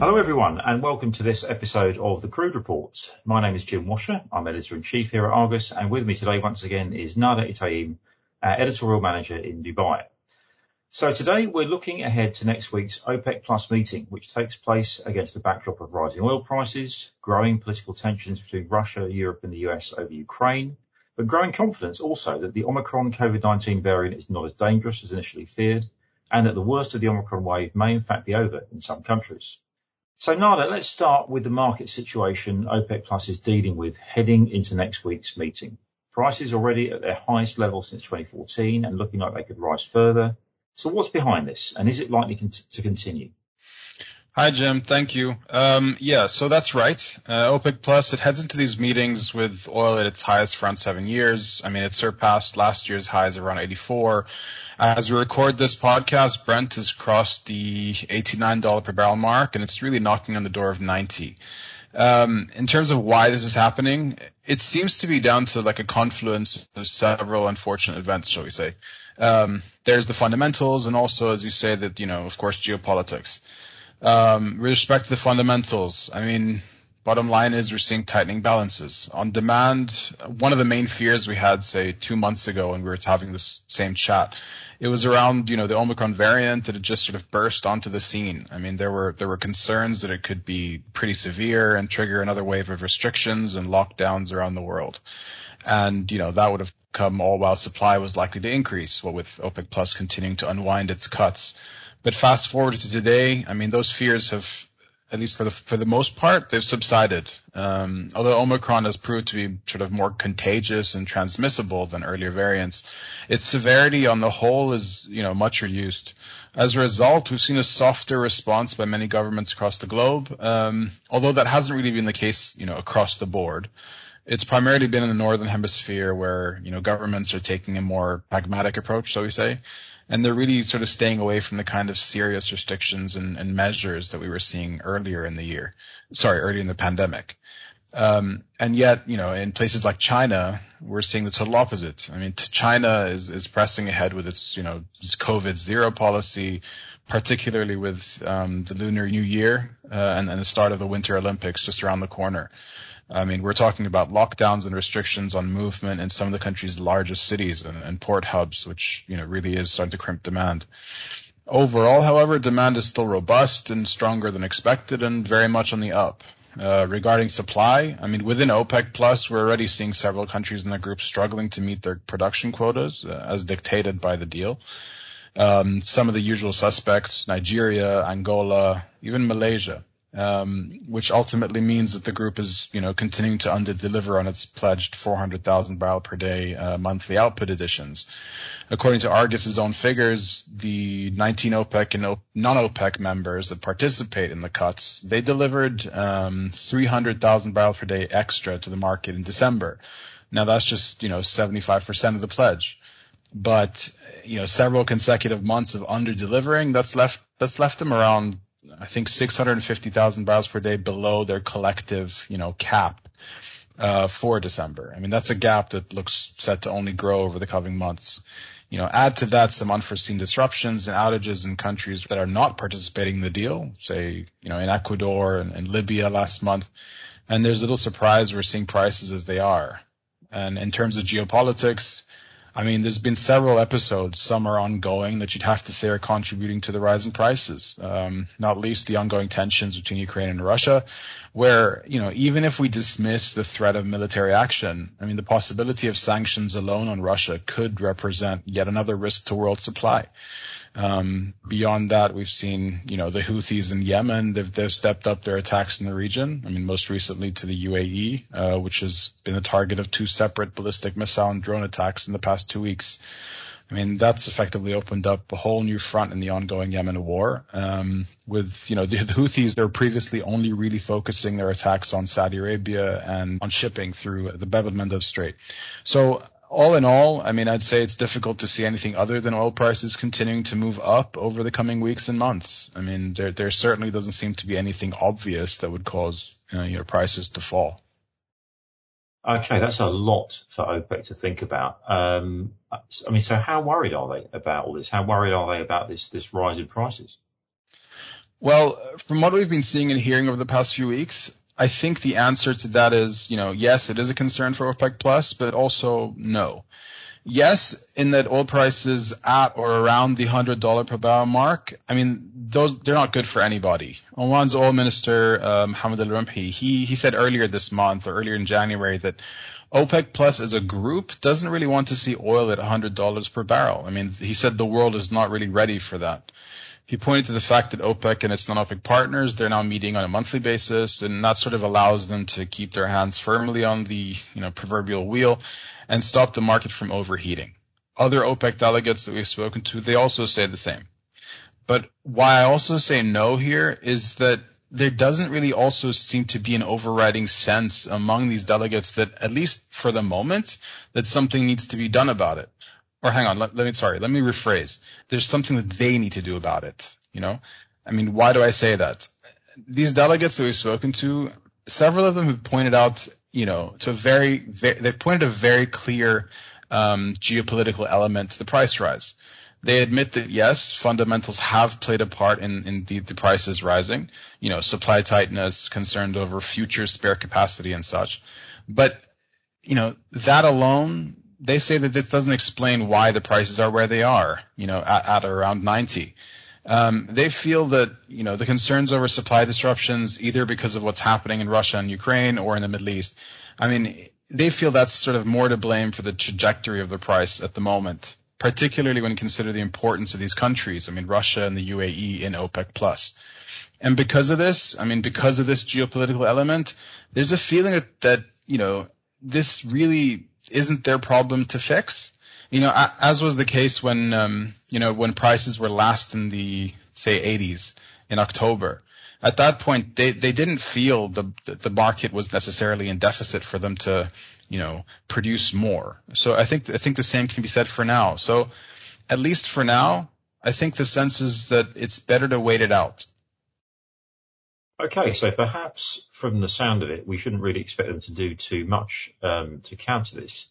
Hello, everyone, and welcome to this episode of the Crude Report. My name is Jim Washer. I'm editor-in-chief here at Argus, and with me today, once again, is Nader Itayim, our editorial manager in Dubai. So today we're looking ahead to next week's OPEC Plus meeting, which takes place against the backdrop of rising oil prices, growing political tensions between Russia, Europe and the US over Ukraine, but growing confidence also that the Omicron COVID-19 variant is not as dangerous as initially feared, and that the worst of the Omicron wave may in fact be over in some countries. So Nader, let's start with the market situation OPEC Plus is dealing with heading into next week's meeting. Prices already at their highest level since 2014 and looking like they could rise further. So what's behind this and is it likely to continue? Hi, Jim. Thank you. Um, yeah, so that's right. Uh, OPEC Plus, it heads into these meetings with oil at its highest for around seven years. I mean, it surpassed last year's highs around 84. As we record this podcast, Brent has crossed the $89 per barrel mark, and it's really knocking on the door of 90. Um, in terms of why this is happening, it seems to be down to like a confluence of several unfortunate events, shall we say. Um, there's the fundamentals, and also, as you say, that you know, of course, geopolitics. Um, with respect to the fundamentals, I mean, Bottom line is we're seeing tightening balances. On demand, one of the main fears we had, say, two months ago when we were having this same chat, it was around, you know, the Omicron variant that had just sort of burst onto the scene. I mean, there were, there were concerns that it could be pretty severe and trigger another wave of restrictions and lockdowns around the world. And, you know, that would have come all while supply was likely to increase, what with OPEC Plus continuing to unwind its cuts. But fast forward to today, I mean, those fears have at least for the for the most part, they've subsided. Um, although Omicron has proved to be sort of more contagious and transmissible than earlier variants, its severity on the whole is you know much reduced. As a result, we've seen a softer response by many governments across the globe. Um, although that hasn't really been the case, you know, across the board. It's primarily been in the northern hemisphere where you know governments are taking a more pragmatic approach, so we say, and they're really sort of staying away from the kind of serious restrictions and, and measures that we were seeing earlier in the year. Sorry, earlier in the pandemic. Um, and yet, you know, in places like China, we're seeing the total opposite. I mean, China is, is pressing ahead with its, you know, its COVID zero policy, particularly with um, the Lunar New Year uh, and, and the start of the Winter Olympics just around the corner. I mean, we're talking about lockdowns and restrictions on movement in some of the country's largest cities and, and port hubs, which, you know, really is starting to crimp demand. Overall, however, demand is still robust and stronger than expected and very much on the up. Uh, regarding supply, I mean, within OPEC Plus, we're already seeing several countries in the group struggling to meet their production quotas uh, as dictated by the deal. Um, some of the usual suspects, Nigeria, Angola, even Malaysia, um, which ultimately means that the group is, you know, continuing to underdeliver on its pledged 400,000 barrel per day uh, monthly output additions. According to Argus's own figures, the 19 OPEC and non-OPEC members that participate in the cuts, they delivered um, 300,000 barrels per day extra to the market in December. Now that's just, you know, 75% of the pledge. But, you know, several consecutive months of under delivering, that's left, that's left them around I think 650,000 barrels per day below their collective, you know, cap uh, for December. I mean, that's a gap that looks set to only grow over the coming months. You know, add to that some unforeseen disruptions and outages in countries that are not participating in the deal, say, you know, in Ecuador and, and Libya last month. And there's little surprise we're seeing prices as they are. And in terms of geopolitics, I mean, there's been several episodes, some are ongoing, that you'd have to say are contributing to the rise in prices. Um, not least the ongoing tensions between Ukraine and Russia, where, you know, even if we dismiss the threat of military action, I mean, the possibility of sanctions alone on Russia could represent yet another risk to world supply. Um, beyond that, we've seen, you know, the Houthis in Yemen, they've, they've stepped up their attacks in the region. I mean, most recently to the UAE, uh, which has been the target of two separate ballistic missile and drone attacks in the past two weeks. I mean, that's effectively opened up a whole new front in the ongoing Yemen war. Um, with, you know, the, the Houthis, they're previously only really focusing their attacks on Saudi Arabia and on shipping through the Bab el-Mandeb Strait. So all in all, I mean, I'd say it's difficult to see anything other than oil prices continuing to move up over the coming weeks and months. I mean, there there certainly doesn't seem to be anything obvious that would cause you know, your prices to fall. Okay, that's a lot for OPEC to think about. Um, I mean, so how worried are they about all this? How worried are they about this this rise in prices? Well, from what we've been seeing and hearing over the past few weeks, I think the answer to that is, you know, yes, it is a concern for OPEC plus, but also no. Yes, in that oil prices at or around the hundred dollar per barrel mark. I mean, those they're not good for anybody. Oman's oil minister um, Mohammed Al Rumhi he he said earlier this month or earlier in January that OPEC Plus as a group doesn't really want to see oil at $100 per barrel. I mean, he said the world is not really ready for that. He pointed to the fact that OPEC and its non-OPEC partners, they're now meeting on a monthly basis, and that sort of allows them to keep their hands firmly on the, you know, proverbial wheel and stop the market from overheating. Other OPEC delegates that we've spoken to, they also say the same. But why I also say no here is that there doesn't really also seem to be an overriding sense among these delegates that, at least for the moment, that something needs to be done about it. Or hang on, let, let me, sorry, let me rephrase. There's something that they need to do about it. You know, I mean, why do I say that? These delegates that we've spoken to, several of them have pointed out, you know, to a very, very they've pointed a very clear um, geopolitical element to the price rise. They admit that yes, fundamentals have played a part in, in the, the prices rising. You know, supply tightness, concerned over future spare capacity and such. But, you know, that alone, they say that this doesn't explain why the prices are where they are, you know, at, at around 90. Um, they feel that, you know, the concerns over supply disruptions, either because of what's happening in Russia and Ukraine or in the Middle East, I mean, they feel that's sort of more to blame for the trajectory of the price at the moment particularly when you consider the importance of these countries. I mean, Russia and the UAE in OPEC plus. And because of this, I mean, because of this geopolitical element, there's a feeling that, that you know, this really isn't their problem to fix. You know, as was the case when, um, you know, when prices were last in the, say, 80s in October. At that point, they, they didn't feel the, the market was necessarily in deficit for them to, you know, produce more. So I think I think the same can be said for now. So at least for now, I think the sense is that it's better to wait it out. Okay, so perhaps from the sound of it, we shouldn't really expect them to do too much um, to counter this.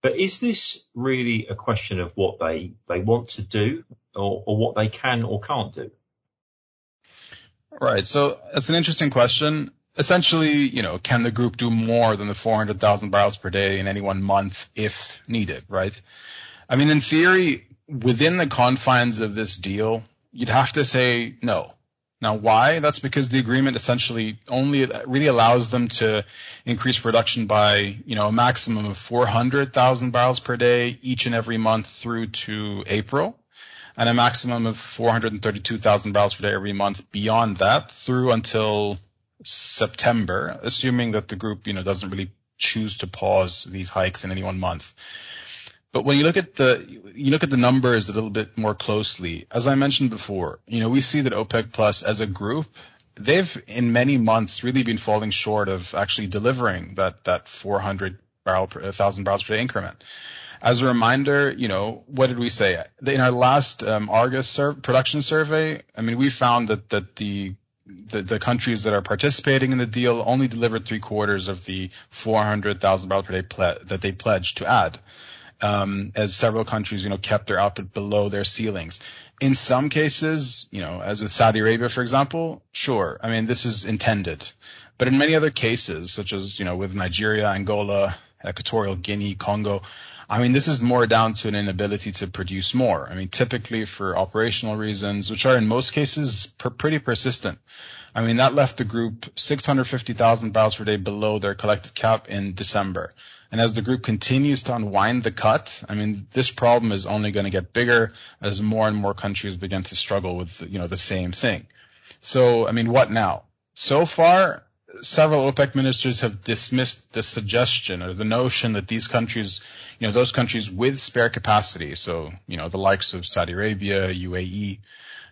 But is this really a question of what they they want to do, or, or what they can or can't do? Right. So it's an interesting question essentially, you know, can the group do more than the 400,000 barrels per day in any one month if needed, right? I mean, in theory, within the confines of this deal, you'd have to say no. Now, why? That's because the agreement essentially only really allows them to increase production by, you know, a maximum of 400,000 barrels per day each and every month through to April and a maximum of 432,000 barrels per day every month beyond that through until September, assuming that the group, you know, doesn't really choose to pause these hikes in any one month. But when you look at the you look at the numbers a little bit more closely, as I mentioned before, you know, we see that OPEC Plus as a group, they've in many months really been falling short of actually delivering that that 400 barrel per 1000 barrels per day increment. As a reminder, you know, what did we say in our last um, Argus sur- production survey? I mean, we found that that the the, the countries that are participating in the deal only delivered three quarters of the 400,000 barrels per day ple- that they pledged to add. Um, as several countries, you know, kept their output below their ceilings. In some cases, you know, as with Saudi Arabia, for example, sure. I mean, this is intended. But in many other cases, such as, you know, with Nigeria, Angola, Equatorial Guinea, Congo, I mean, this is more down to an inability to produce more. I mean, typically for operational reasons, which are in most cases per- pretty persistent. I mean, that left the group 650,000 barrels per day below their collective cap in December. And as the group continues to unwind the cut, I mean, this problem is only going to get bigger as more and more countries begin to struggle with, you know, the same thing. So, I mean, what now? So far, several OPEC ministers have dismissed the suggestion or the notion that these countries, you know, those countries with spare capacity, so, you know, the likes of Saudi Arabia, UAE,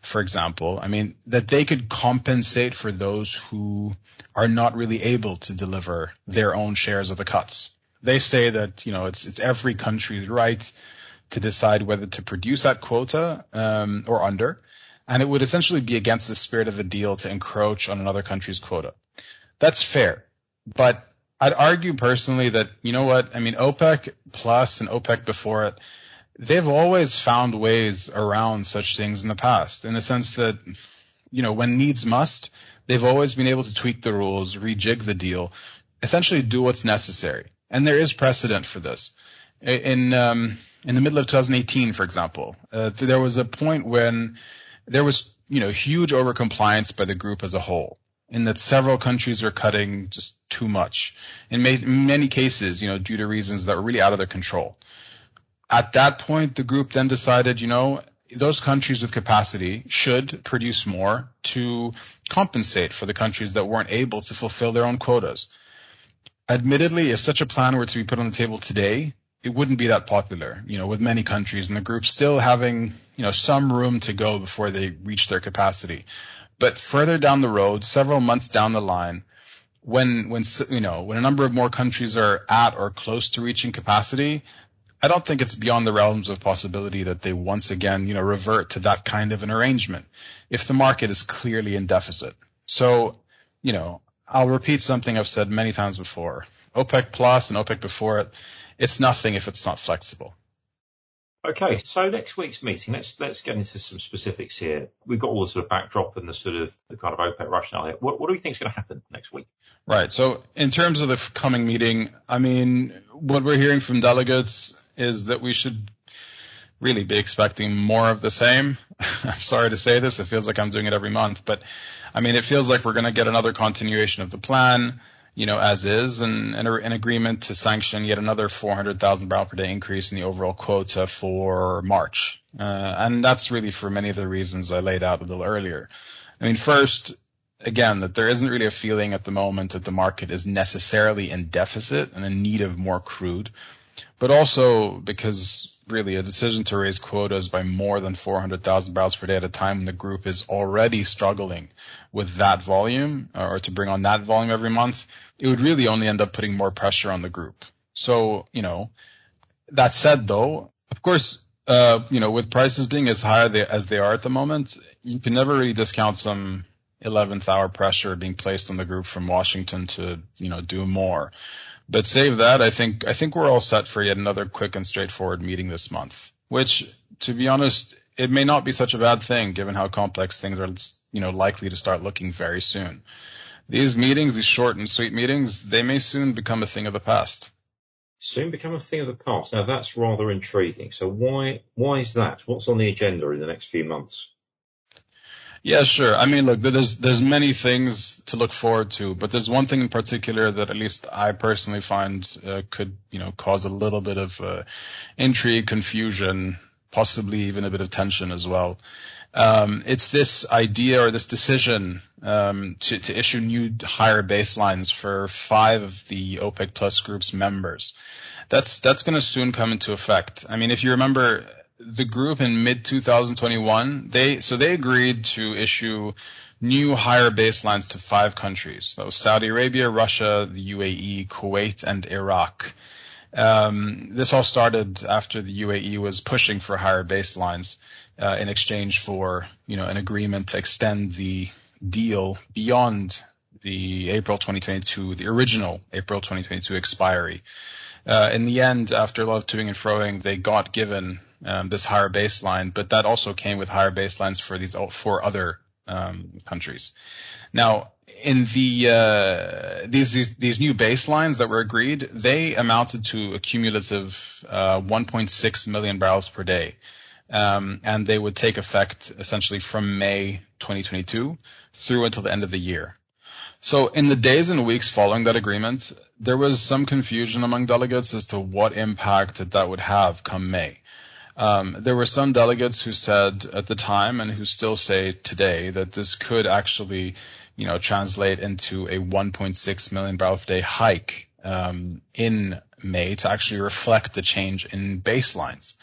for example, I mean, that they could compensate for those who are not really able to deliver their own shares of the cuts. They say that, you know, it's, it's every country's right to decide whether to produce that quota, um, or under. And it would essentially be against the spirit of the deal to encroach on another country's quota. That's fair. But I'd argue personally that, you know what? I mean, OPEC plus and OPEC before it, they've always found ways around such things in the past in the sense that you know, when needs must, they've always been able to tweak the rules, rejig the deal, essentially do what's necessary. And there is precedent for this. In, um, in the middle of 2018, for example, uh, there was a point when there was, you know, huge overcompliance by the group as a whole in that several countries were cutting just too much. In, in many cases, you know, due to reasons that were really out of their control. At that point, the group then decided, you know, those countries with capacity should produce more to compensate for the countries that weren't able to fulfill their own quotas. Admittedly, if such a plan were to be put on the table today, it wouldn't be that popular, you know, with many countries and the group still having, you know, some room to go before they reach their capacity. But further down the road, several months down the line, when, when, you know, when a number of more countries are at or close to reaching capacity, I don't think it's beyond the realms of possibility that they once again, you know, revert to that kind of an arrangement if the market is clearly in deficit. So, you know, I'll repeat something I've said many times before. OPEC plus and OPEC before it, it's nothing if it's not flexible. Okay, so next week's meeting, let's let's get into some specifics here. We've got all the sort of backdrop and the sort of the kind of OPEC rationale here. What, what do we think is going to happen next week? Right. So in terms of the coming meeting, I mean, what we're hearing from delegates is that we should really be expecting more of the same. I'm sorry to say this. It feels like I'm doing it every month, but I mean, it feels like we're going to get another continuation of the plan, you know, as is and, and an agreement to sanction yet another 400,000 barrel per day increase in the overall quota for March. Uh, and that's really for many of the reasons I laid out a little earlier. I mean, first, again, that there isn't really a feeling at the moment that the market is necessarily in deficit and in need of more crude but also because really a decision to raise quotas by more than 400,000 barrels per day at a time when the group is already struggling with that volume or to bring on that volume every month, it would really only end up putting more pressure on the group. So, you know, that said though, of course, uh, you know, with prices being as high as they are at the moment, you can never really discount some 11th hour pressure being placed on the group from Washington to, you know, do more. But save that, I think I think we're all set for yet another quick and straightforward meeting this month. Which, to be honest, it may not be such a bad thing given how complex things are, you know, likely to start looking very soon. These meetings, these short and sweet meetings, they may soon become a thing of the past. Soon become a thing of the past. Now that's rather intriguing. So why why is that? What's on the agenda in the next few months? Yeah, sure. I mean, look, there's there's many things to look forward to, but there's one thing in particular that at least I personally find uh, could, you know, cause a little bit of uh, intrigue, confusion, possibly even a bit of tension as well. Um, it's this idea or this decision um, to, to issue new higher baselines for five of the OPEC Plus group's members. That's that's going to soon come into effect. I mean, if you remember the group in mid 2021, they so they agreed to issue new higher baselines to five countries. Was Saudi Arabia, Russia, the UAE, Kuwait, and Iraq. Um, this all started after the UAE was pushing for higher baselines uh, in exchange for you know an agreement to extend the deal beyond the April 2022, the original April 2022 expiry. Uh, in the end, after a lot of toing and froing, they got given um, this higher baseline, but that also came with higher baselines for these four other um, countries. Now, in the uh, these, these, these new baselines that were agreed, they amounted to a cumulative uh, 1.6 million barrels per day, um, and they would take effect essentially from May 2022 through until the end of the year. So in the days and weeks following that agreement, there was some confusion among delegates as to what impact that would have come May. Um, there were some delegates who said at the time and who still say today that this could actually, you know, translate into a 1.6 million barrel per day hike um, in May to actually reflect the change in baselines.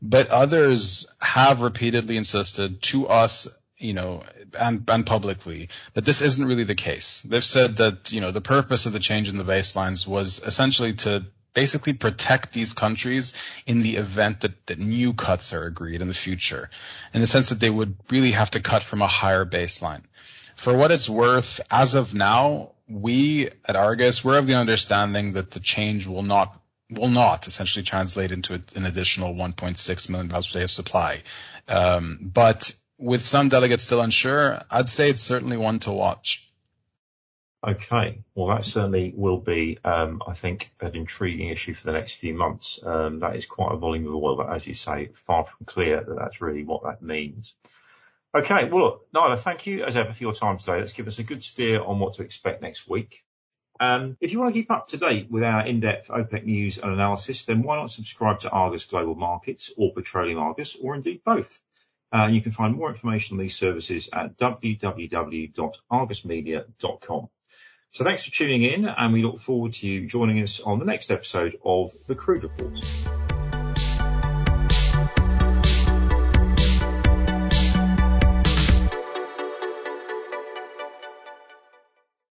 But others have repeatedly insisted to us you know, and, and publicly that this isn't really the case. They've said that, you know, the purpose of the change in the baselines was essentially to basically protect these countries in the event that, that new cuts are agreed in the future, in the sense that they would really have to cut from a higher baseline. For what it's worth, as of now, we at Argus, we're of the understanding that the change will not will not essentially translate into an additional 1.6 million barrels per day of supply. Um, but with some delegates still unsure, I'd say it's certainly one to watch. Okay. Well, that certainly will be, um, I think, an intriguing issue for the next few months. Um, that is quite a volume of oil, but as you say, far from clear that that's really what that means. Okay. Well, Nader, thank you as ever for your time today. Let's give us a good steer on what to expect next week. Um, if you want to keep up to date with our in-depth OPEC news and analysis, then why not subscribe to Argus Global Markets or Petroleum Argus, or indeed both? Uh, you can find more information on these services at www.argusmedia.com. So thanks for tuning in and we look forward to you joining us on the next episode of The Crude Report.